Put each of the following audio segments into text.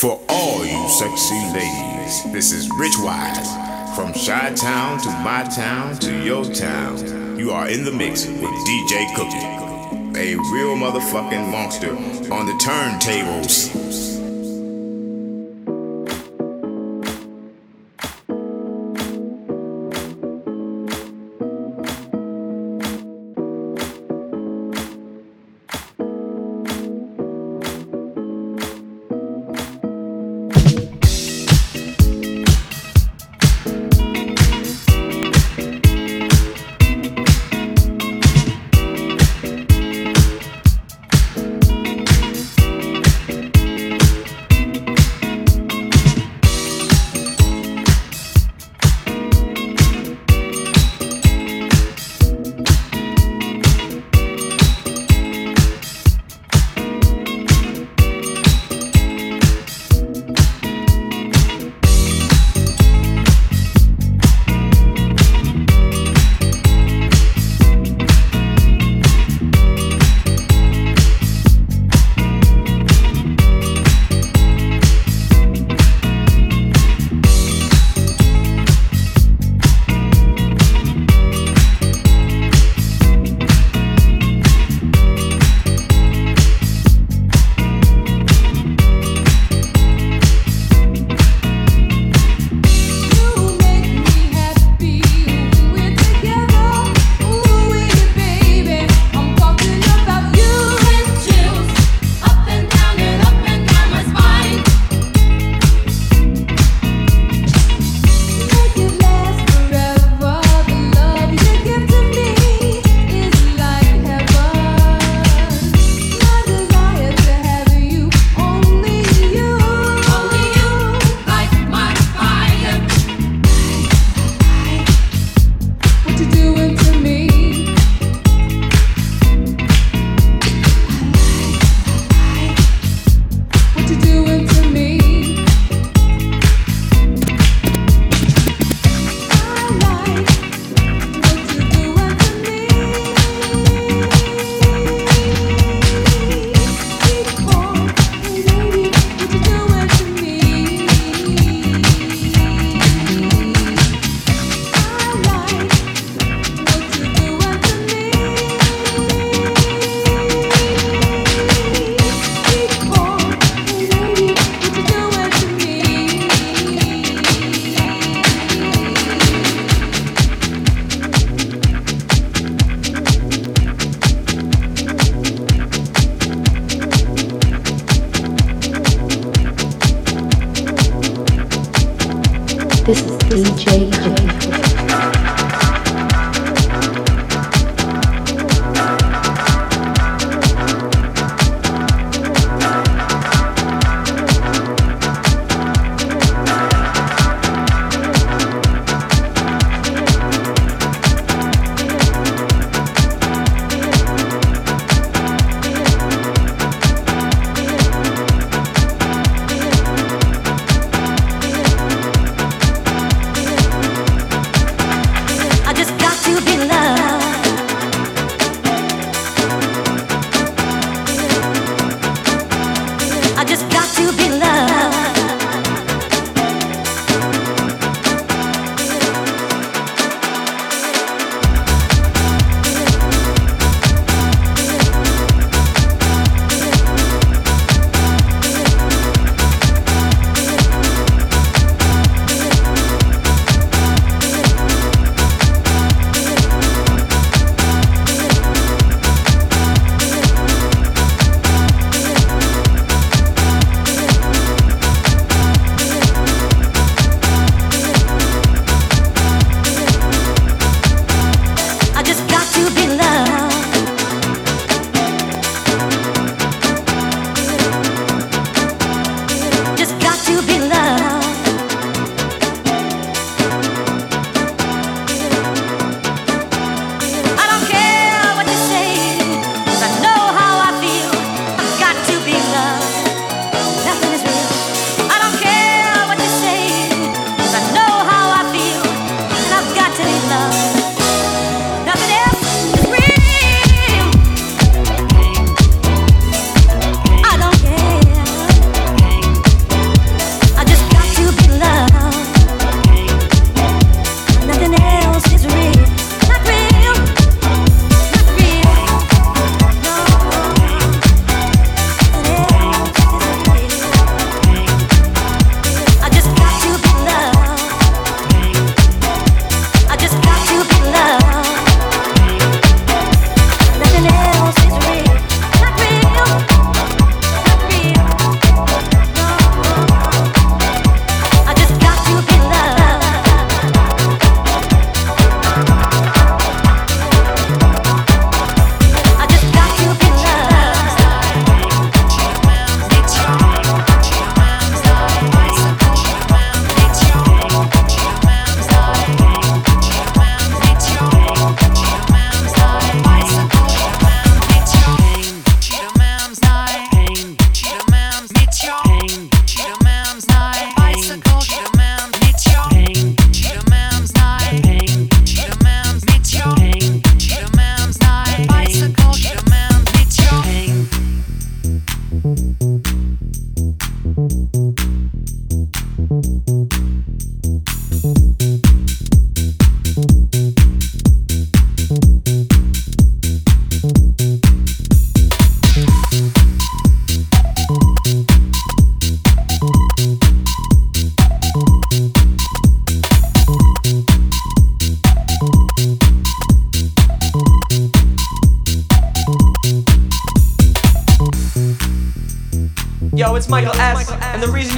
For all you sexy ladies, this is Rich Wise. From Chi Town to my town to your town, you are in the mix with DJ Cookie, a real motherfucking monster on the turntables.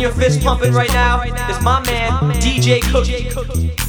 You're fist pumping right now is my man, DJ Cookie.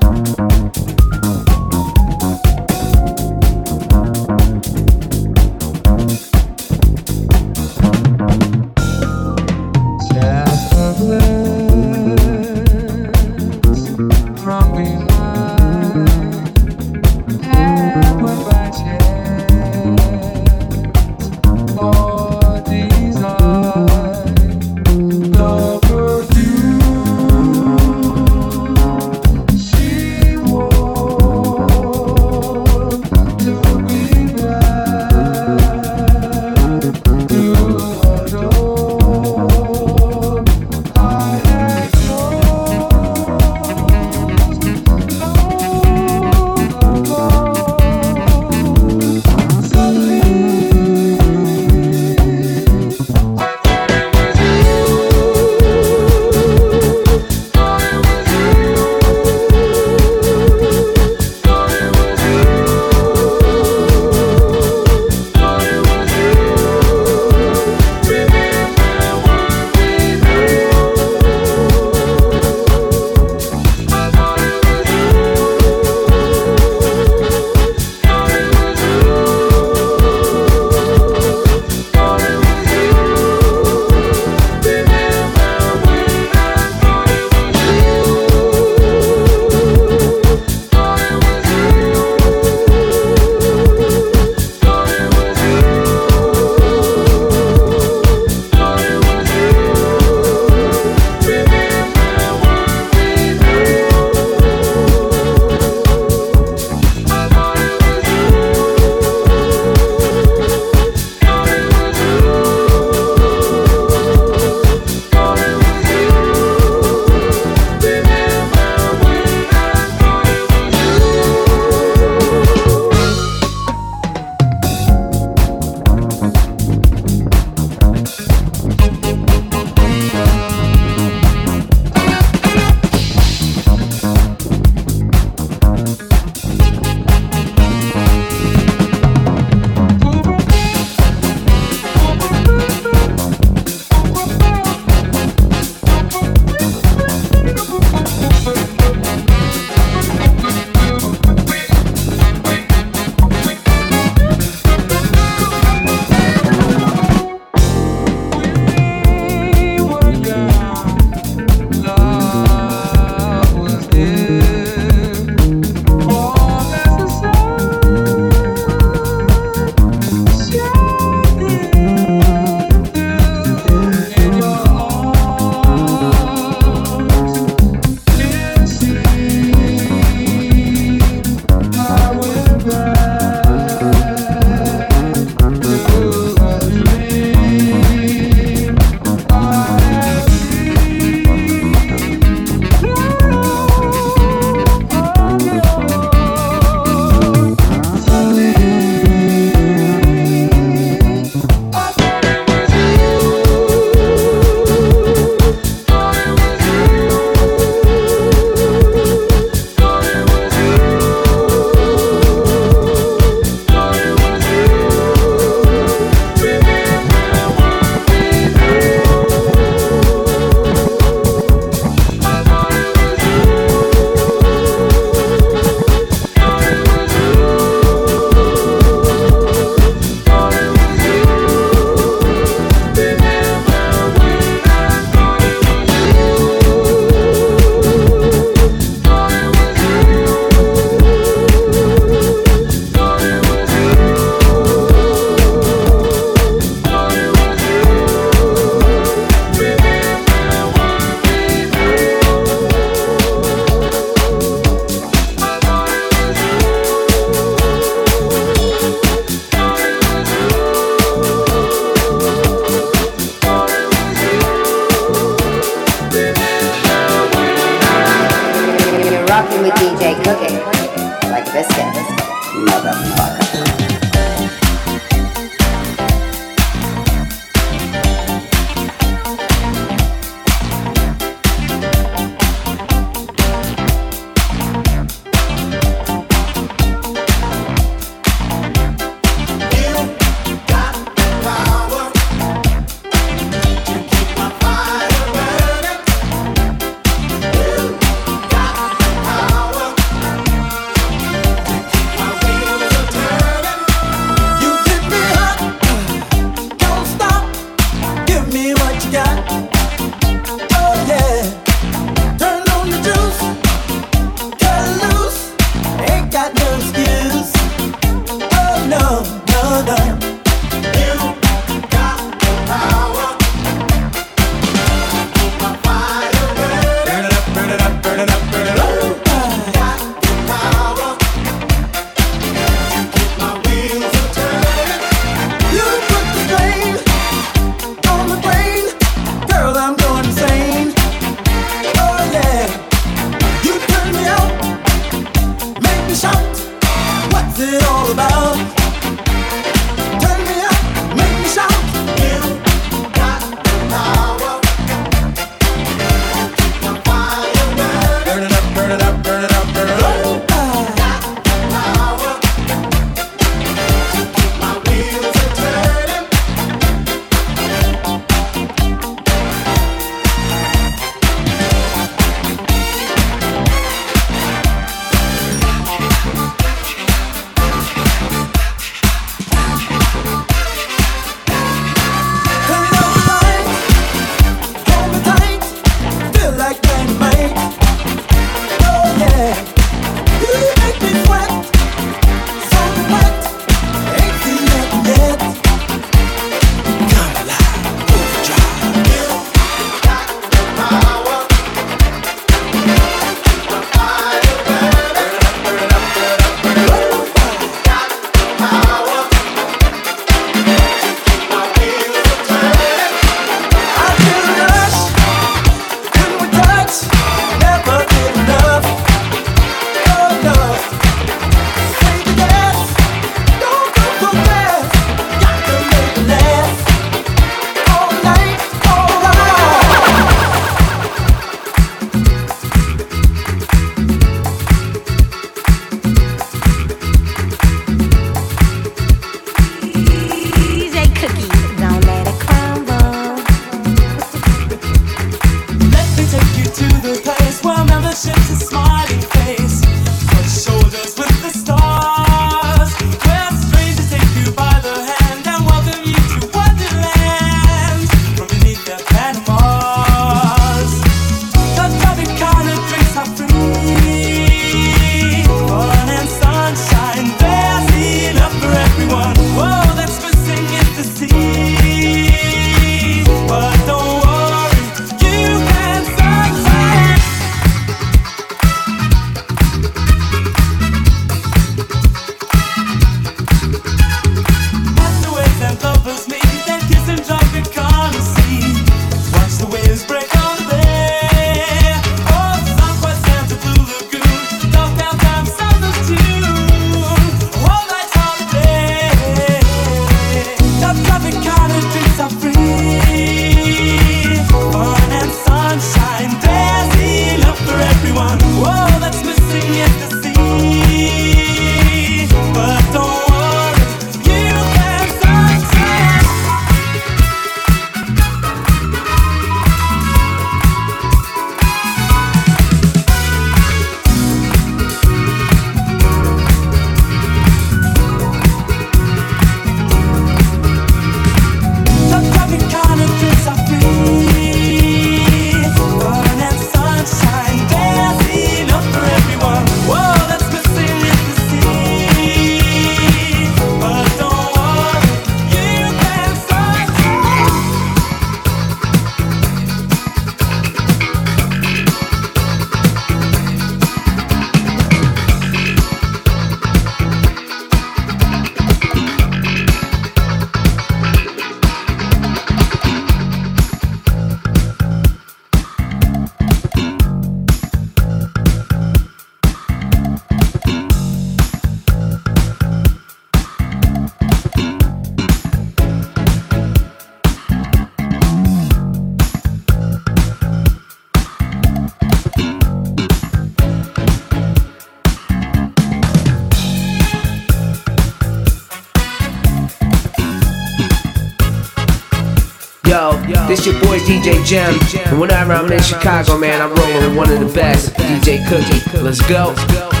This your boy DJ Jim. And whenever I'm in Chicago, man, I'm rolling with one of the best, DJ Cookie. Let's go.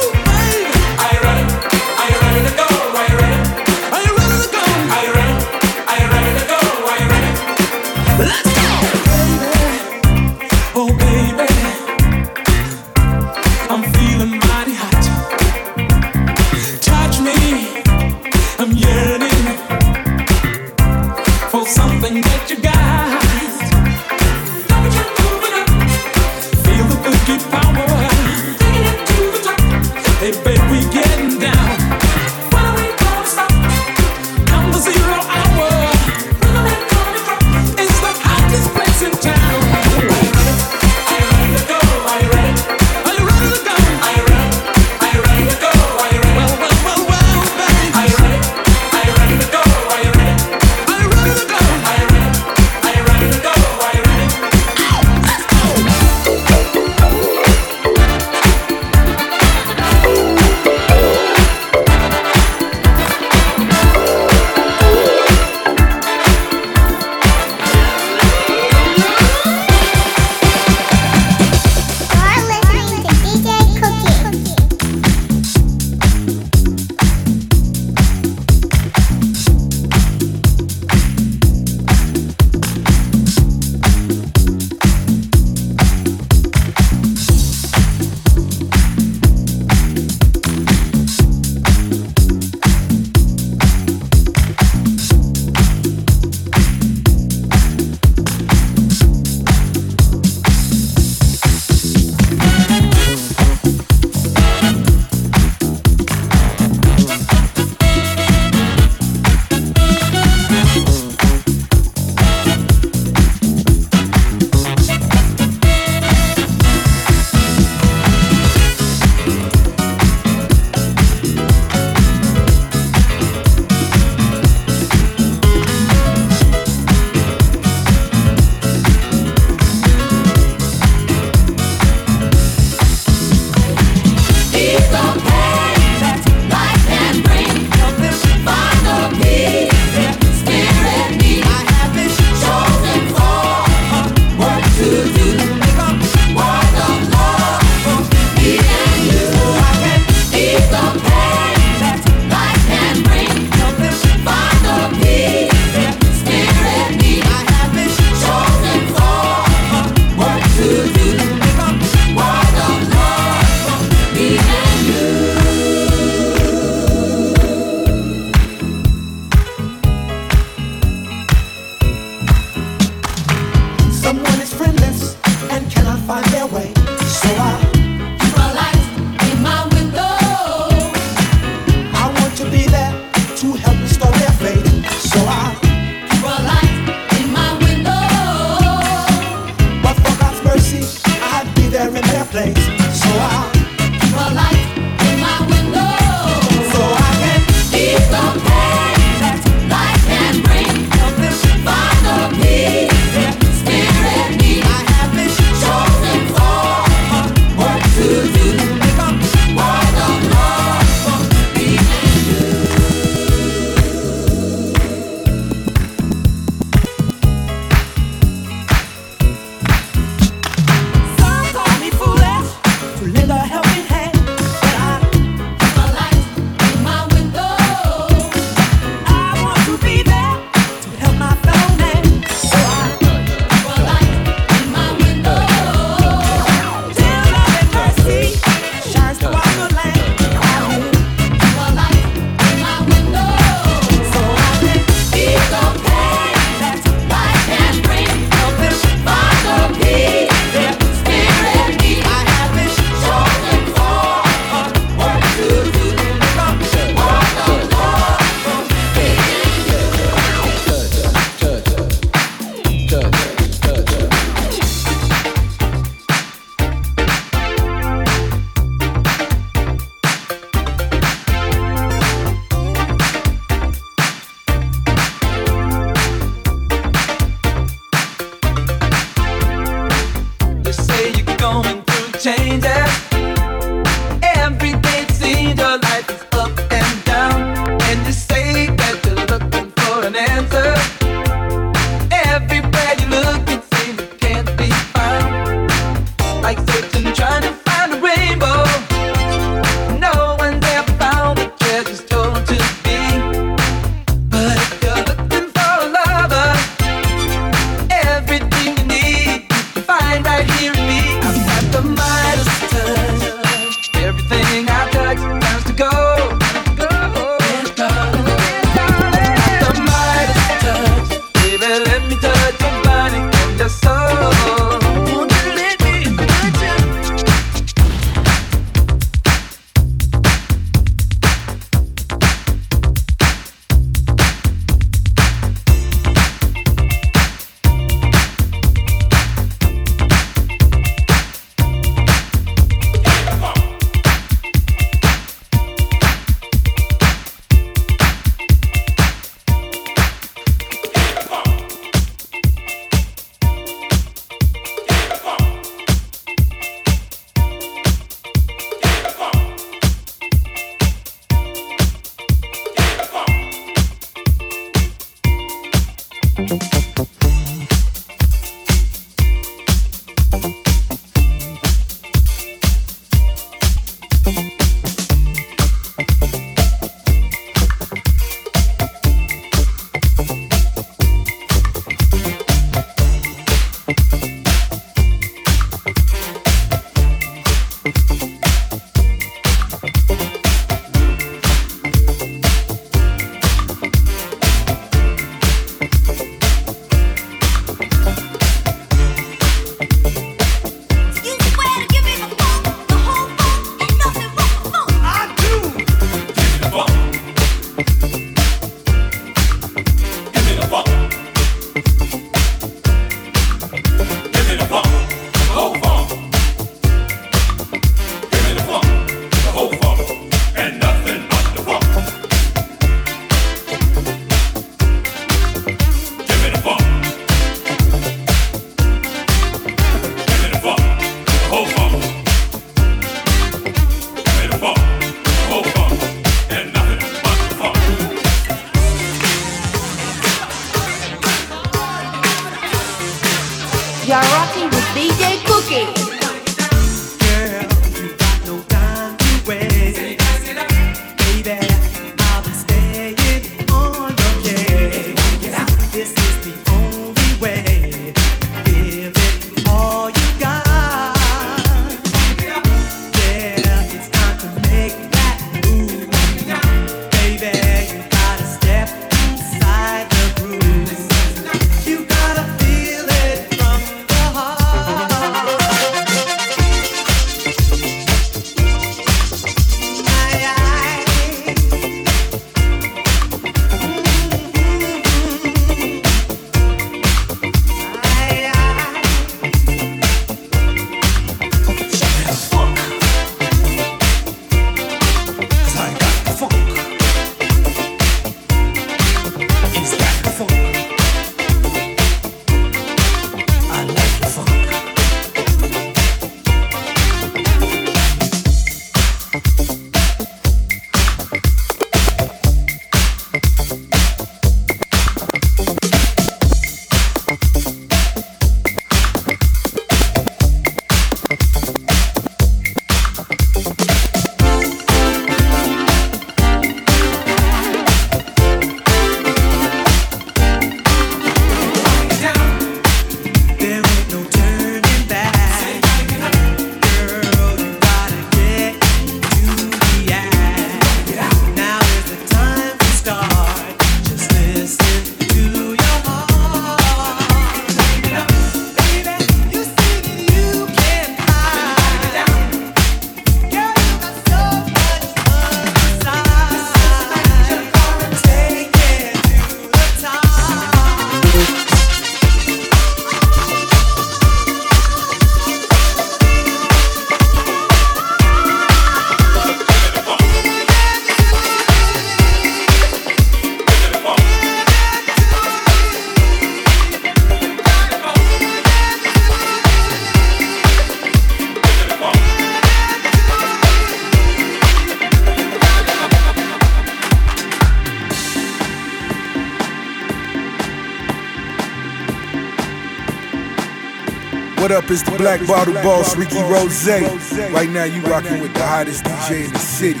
Black Bottle Boss, Ricky Rozay. Right now, you rocking with the hottest DJ in the city.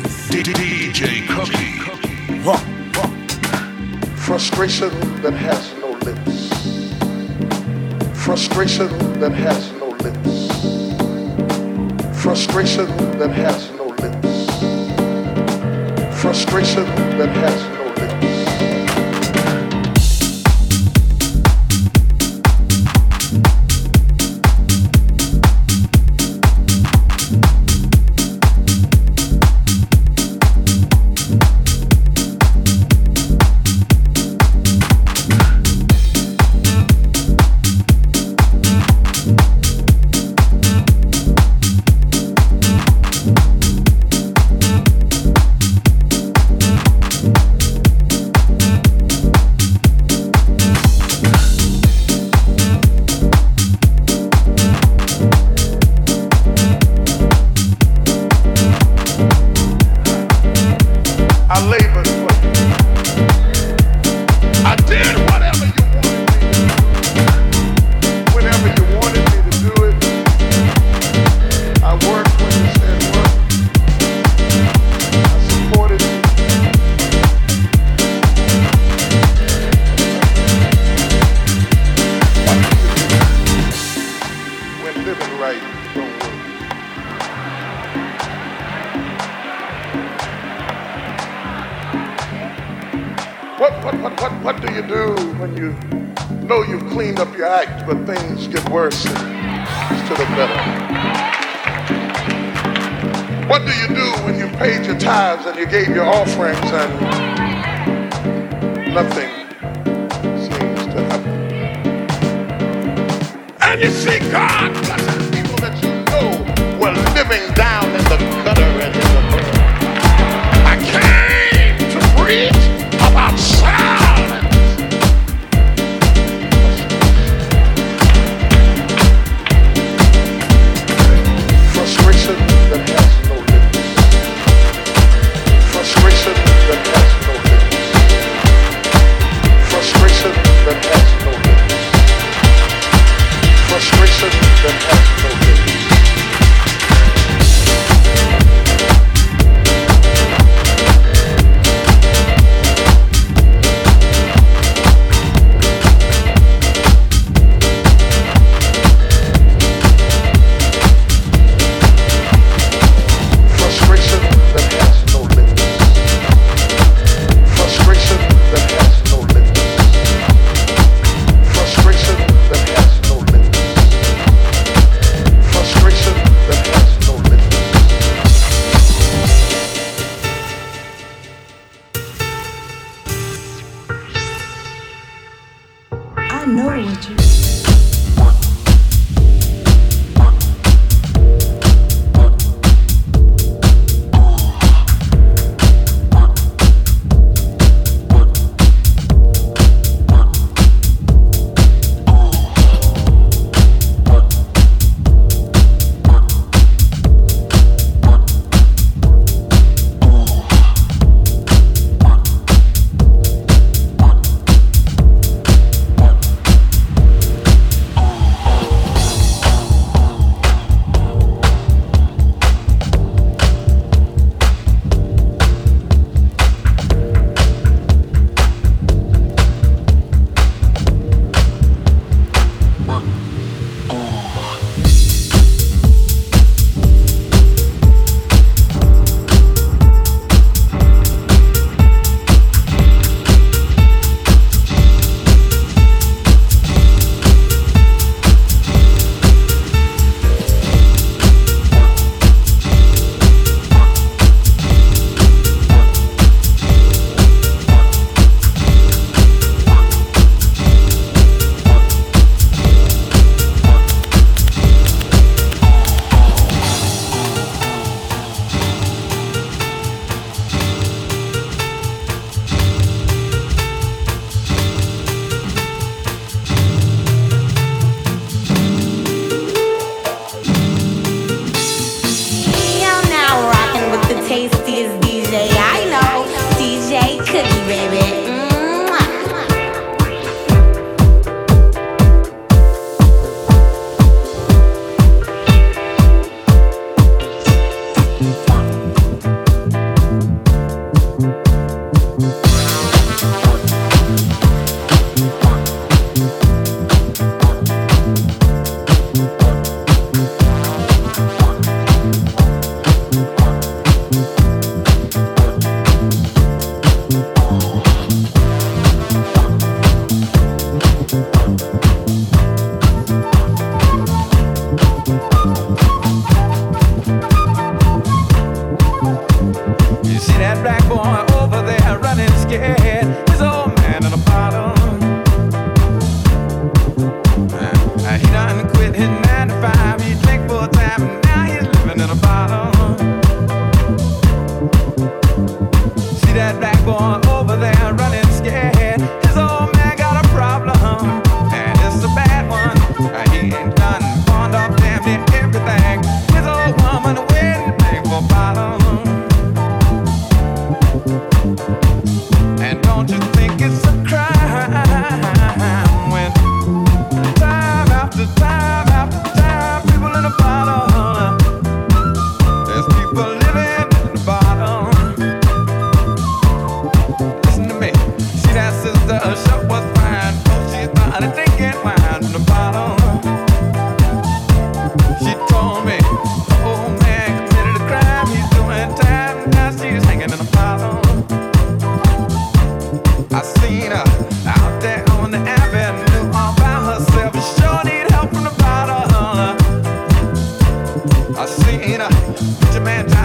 DJ Cookie. Huh. Frustration that has no limits. Frustration that has no limits. Frustration that has no limits. Frustration that has no romantic.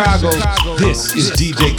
Chicago. This is DJ